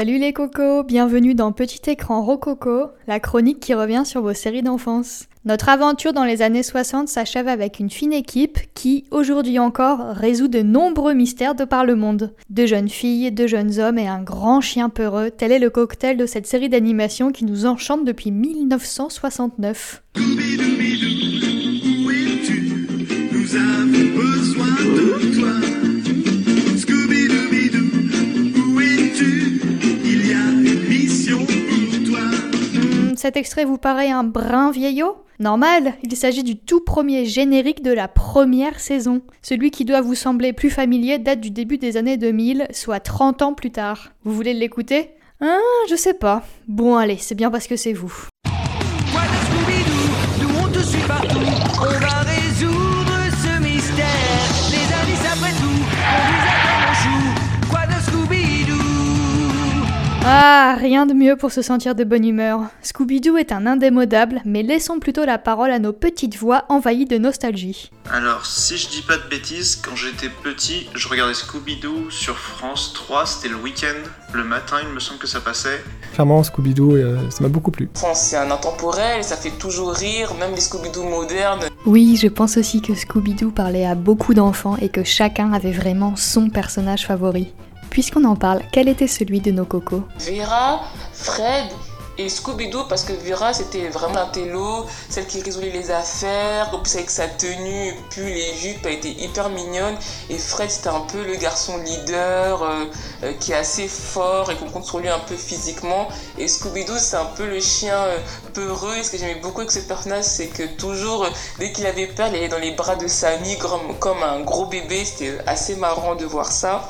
Salut les cocos, bienvenue dans Petit écran Rococo, la chronique qui revient sur vos séries d'enfance. Notre aventure dans les années 60 s'achève avec une fine équipe qui, aujourd'hui encore, résout de nombreux mystères de par le monde. Deux jeunes filles, deux jeunes hommes et un grand chien peureux, tel est le cocktail de cette série d'animation qui nous enchante depuis 1969. Cet extrait vous paraît un brin vieillot? Normal, il s'agit du tout premier générique de la première saison. Celui qui doit vous sembler plus familier date du début des années 2000, soit 30 ans plus tard. Vous voulez l'écouter? Ah, je sais pas. Bon allez, c'est bien parce que c'est vous. Ah, rien de mieux pour se sentir de bonne humeur. Scooby-Doo est un indémodable, mais laissons plutôt la parole à nos petites voix envahies de nostalgie. Alors, si je dis pas de bêtises, quand j'étais petit, je regardais Scooby-Doo sur France 3, c'était le week-end, le matin, il me semble que ça passait. Clairement, Scooby-Doo, euh, ça m'a beaucoup plu. C'est un intemporel, ça fait toujours rire, même les Scooby-Doo modernes. Oui, je pense aussi que Scooby-Doo parlait à beaucoup d'enfants et que chacun avait vraiment son personnage favori. Puisqu'on en parle, quel était celui de nos cocos Vera, Fred et Scooby-Doo parce que Vera c'était vraiment un télo, celle qui résolvait les affaires, en plus avec sa tenue, puis les jupes, elle était hyper mignonne. Et Fred c'était un peu le garçon leader euh, euh, qui est assez fort et qu'on compte sur lui un peu physiquement. Et Scooby-Doo c'est un peu le chien euh, peureux. Et ce que j'aimais beaucoup avec ce personnage c'est que toujours dès qu'il avait peur il allait dans les bras de Sammy comme, comme un gros bébé. C'était assez marrant de voir ça.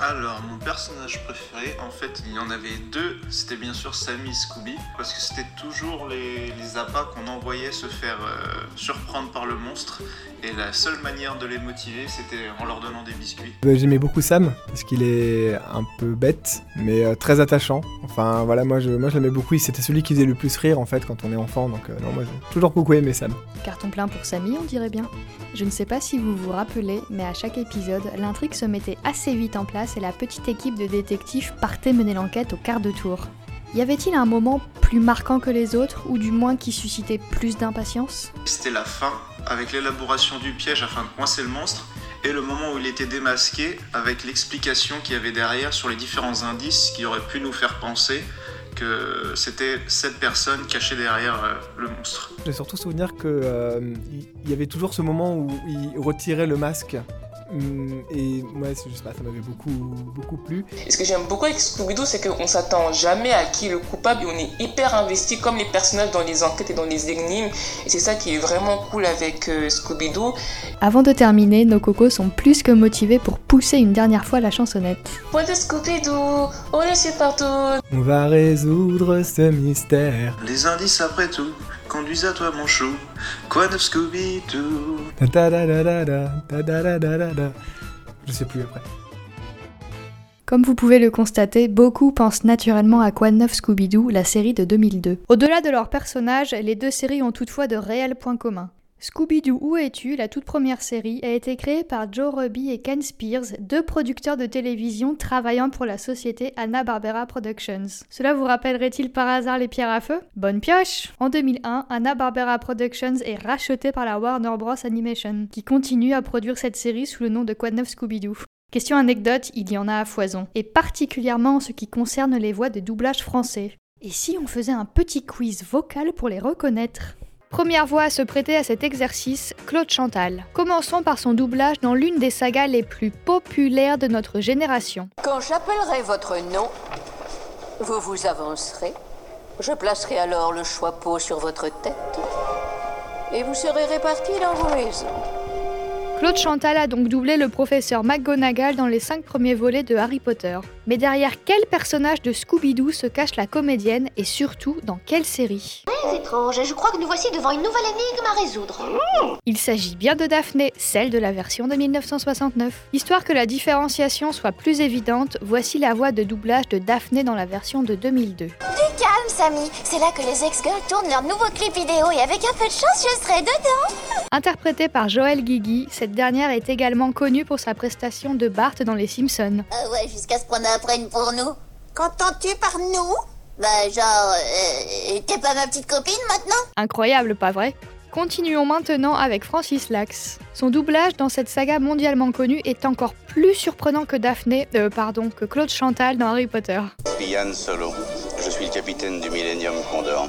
Alors, personnage préféré, en fait, il y en avait deux. C'était bien sûr Sammy et Scooby, parce que c'était toujours les, les appâts qu'on envoyait se faire euh, surprendre par le monstre. Et la seule manière de les motiver, c'était en leur donnant des biscuits. Bah, j'aimais beaucoup Sam, parce qu'il est un peu bête, mais euh, très attachant. Enfin, voilà, moi je, moi, je l'aimais beaucoup. C'était celui qui faisait le plus rire, en fait, quand on est enfant. Donc, euh, non, moi j'ai toujours beaucoup aimé Sam. Carton plein pour Sammy, on dirait bien. Je ne sais pas si vous vous rappelez, mais à chaque épisode, l'intrigue se mettait assez vite en place et la petite équipe de détectives partait mener l'enquête au quart de tour. Y avait-il un moment plus marquant que les autres, ou du moins qui suscitait plus d'impatience? C'était la fin, avec l'élaboration du piège afin de coincer le monstre, et le moment où il était démasqué, avec l'explication qu'il y avait derrière sur les différents indices qui auraient pu nous faire penser que c'était cette personne cachée derrière euh, le monstre. J'ai surtout souvenir qu'il euh, y avait toujours ce moment où il retirait le masque et moi, je sais pas, ça m'avait beaucoup, beaucoup plu. Et ce que j'aime beaucoup avec Scooby-Doo, c'est qu'on s'attend jamais à qui est le coupable et on est hyper investi comme les personnages dans les enquêtes et dans les énigmes. Et c'est ça qui est vraiment cool avec euh, Scooby-Doo. Avant de terminer, nos cocos sont plus que motivés pour pousser une dernière fois la chansonnette. Point de Scooby-Doo, on est partout. On va résoudre ce mystère. Les indices après tout conduisent à toi mon chou. Quoi de Scooby-Doo? Je sais plus après. Comme vous pouvez le constater, beaucoup pensent naturellement à Quoi de neuf Scooby-Doo, la série de 2002. Au-delà de leurs personnages, les deux séries ont toutefois de réels points communs. Scooby-Doo Où es-tu, la toute première série, a été créée par Joe Ruby et Ken Spears, deux producteurs de télévision travaillant pour la société Hanna-Barbera Productions. Cela vous rappellerait-il par hasard les pierres à feu? Bonne pioche En 2001, Hanna-Barbera Productions est rachetée par la Warner Bros. Animation, qui continue à produire cette série sous le nom de Quad 9 Scooby-Doo? Question anecdote, il y en a à foison, et particulièrement en ce qui concerne les voix de doublage français. Et si on faisait un petit quiz vocal pour les reconnaître? Première voix à se prêter à cet exercice, Claude Chantal. Commençons par son doublage dans l'une des sagas les plus populaires de notre génération. Quand j'appellerai votre nom, vous vous avancerez. Je placerai alors le choix-peau sur votre tête. Et vous serez répartis dans vos maisons. Claude Chantal a donc doublé le professeur McGonagall dans les cinq premiers volets de Harry Potter. Mais derrière quel personnage de Scooby-Doo se cache la comédienne et surtout dans quelle série? Très étrange, je crois que nous voici devant une nouvelle énigme à résoudre. Il s'agit bien de Daphné, celle de la version de 1969. Histoire que la différenciation soit plus évidente, voici la voix de doublage de Daphné dans la version de 2002. Samy, c'est là que les ex-girls tournent leur nouveau clip vidéo et avec un peu de chance, je serai dedans. Interprétée par Joël Guigui, cette dernière est également connue pour sa prestation de Bart dans Les Simpsons. Ah ouais, jusqu'à ce qu'on apprenne pour nous. Qu'entends-tu par nous? Bah genre, euh, t'es pas ma petite copine maintenant? Incroyable, pas vrai? Continuons maintenant avec Francis Lax. Son doublage dans cette saga mondialement connue est encore plus surprenant que Daphné, euh, pardon, que Claude Chantal dans Harry Potter. Solo. Je suis le capitaine du Millennium Condor.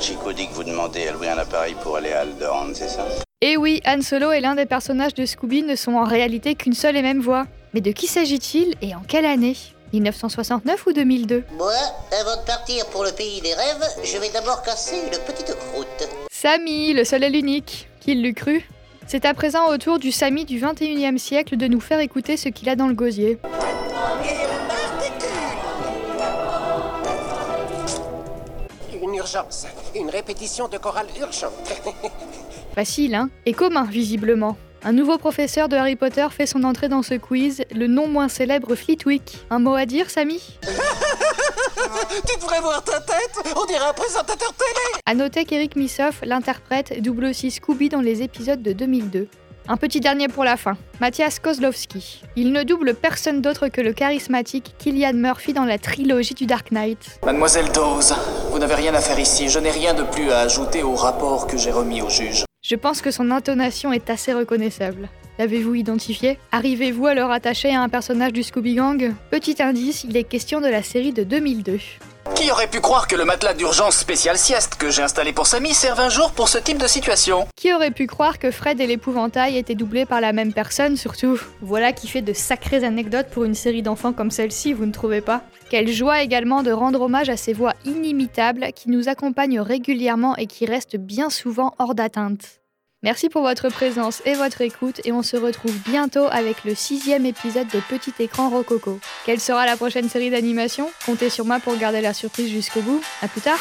Chico dit que vous demandez à louer un appareil pour aller à Alderaan, c'est ça? Et Eh oui, Han Solo et l'un des personnages de Scooby ne sont en réalité qu'une seule et même voix. Mais de qui s'agit-il et en quelle année? 1969 ou 2002 Moi, avant de partir pour le pays des rêves, je vais d'abord casser une petite croûte. Samy, le seul et l'unique. Qui l'eût cru? C'est à présent au tour du Samy du 21e siècle de nous faire écouter ce qu'il a dans le gosier. Urgence. Une répétition de chorale urgente. Facile, hein? Et commun, visiblement. Un nouveau professeur de Harry Potter fait son entrée dans ce quiz, le non moins célèbre Fleetwick. Un mot à dire, Samy? Tu devrais voir ta tête On dirait un présentateur télé À noter qu'Eric Missoff, l'interprète, double aussi Scooby dans les épisodes de 2002. Un petit dernier pour la fin, Mathias Kozlowski. Il ne double personne d'autre que le charismatique Killian Murphy dans la trilogie du Dark Knight. Mademoiselle Dawes, vous n'avez rien à faire ici. Je n'ai rien de plus à ajouter au rapport que j'ai remis au juge. Je pense que son intonation est assez reconnaissable. L'avez-vous identifié? Arrivez-vous à le rattacher à un personnage du Scooby Gang? Petit indice, il est question de la série de 2002. Qui aurait pu croire que le matelas d'urgence spécial sieste que j'ai installé pour Samy serve un jour pour ce type de situation Qui aurait pu croire que Fred et l'épouvantail étaient doublés par la même personne surtout Voilà qui fait de sacrées anecdotes pour une série d'enfants comme celle-ci, vous ne trouvez pas? Quelle joie également de rendre hommage à ces voix inimitables qui nous accompagnent régulièrement et qui restent bien souvent hors d'atteinte. Merci pour votre présence et votre écoute et on se retrouve bientôt avec le sixième épisode de Petit Écran Rococo. Quelle sera la prochaine série d'animation? Comptez sur moi pour garder la surprise jusqu'au bout. À plus tard